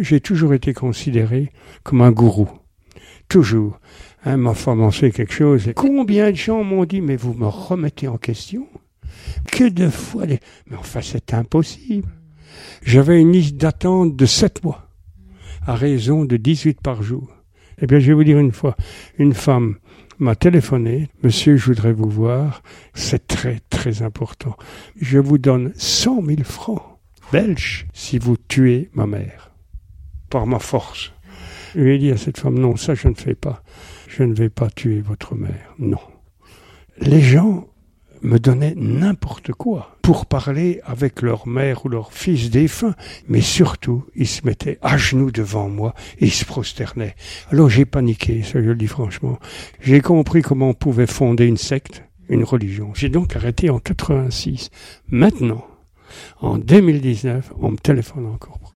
J'ai toujours été considéré comme un gourou. Toujours. Hein, ma femme en sait quelque chose. Combien de gens m'ont dit, mais vous me remettez en question? Que de fois les... Mais enfin, c'est impossible. J'avais une liste d'attente de sept mois, à raison de 18 par jour. Eh bien, je vais vous dire une fois, une femme m'a téléphoné, monsieur, je voudrais vous voir, c'est très très important. Je vous donne cent mille francs belges si vous tuez ma mère, par ma force. Je lui ai dit à cette femme, non, ça je ne fais pas. Je ne vais pas tuer votre mère. Non. Les gens me donnaient n'importe quoi pour parler avec leur mère ou leur fils défunt, mais surtout, ils se mettaient à genoux devant moi et ils se prosternaient. Alors j'ai paniqué, ça je le dis franchement. J'ai compris comment on pouvait fonder une secte, une religion. J'ai donc arrêté en 86. Maintenant, en 2019, on me téléphone encore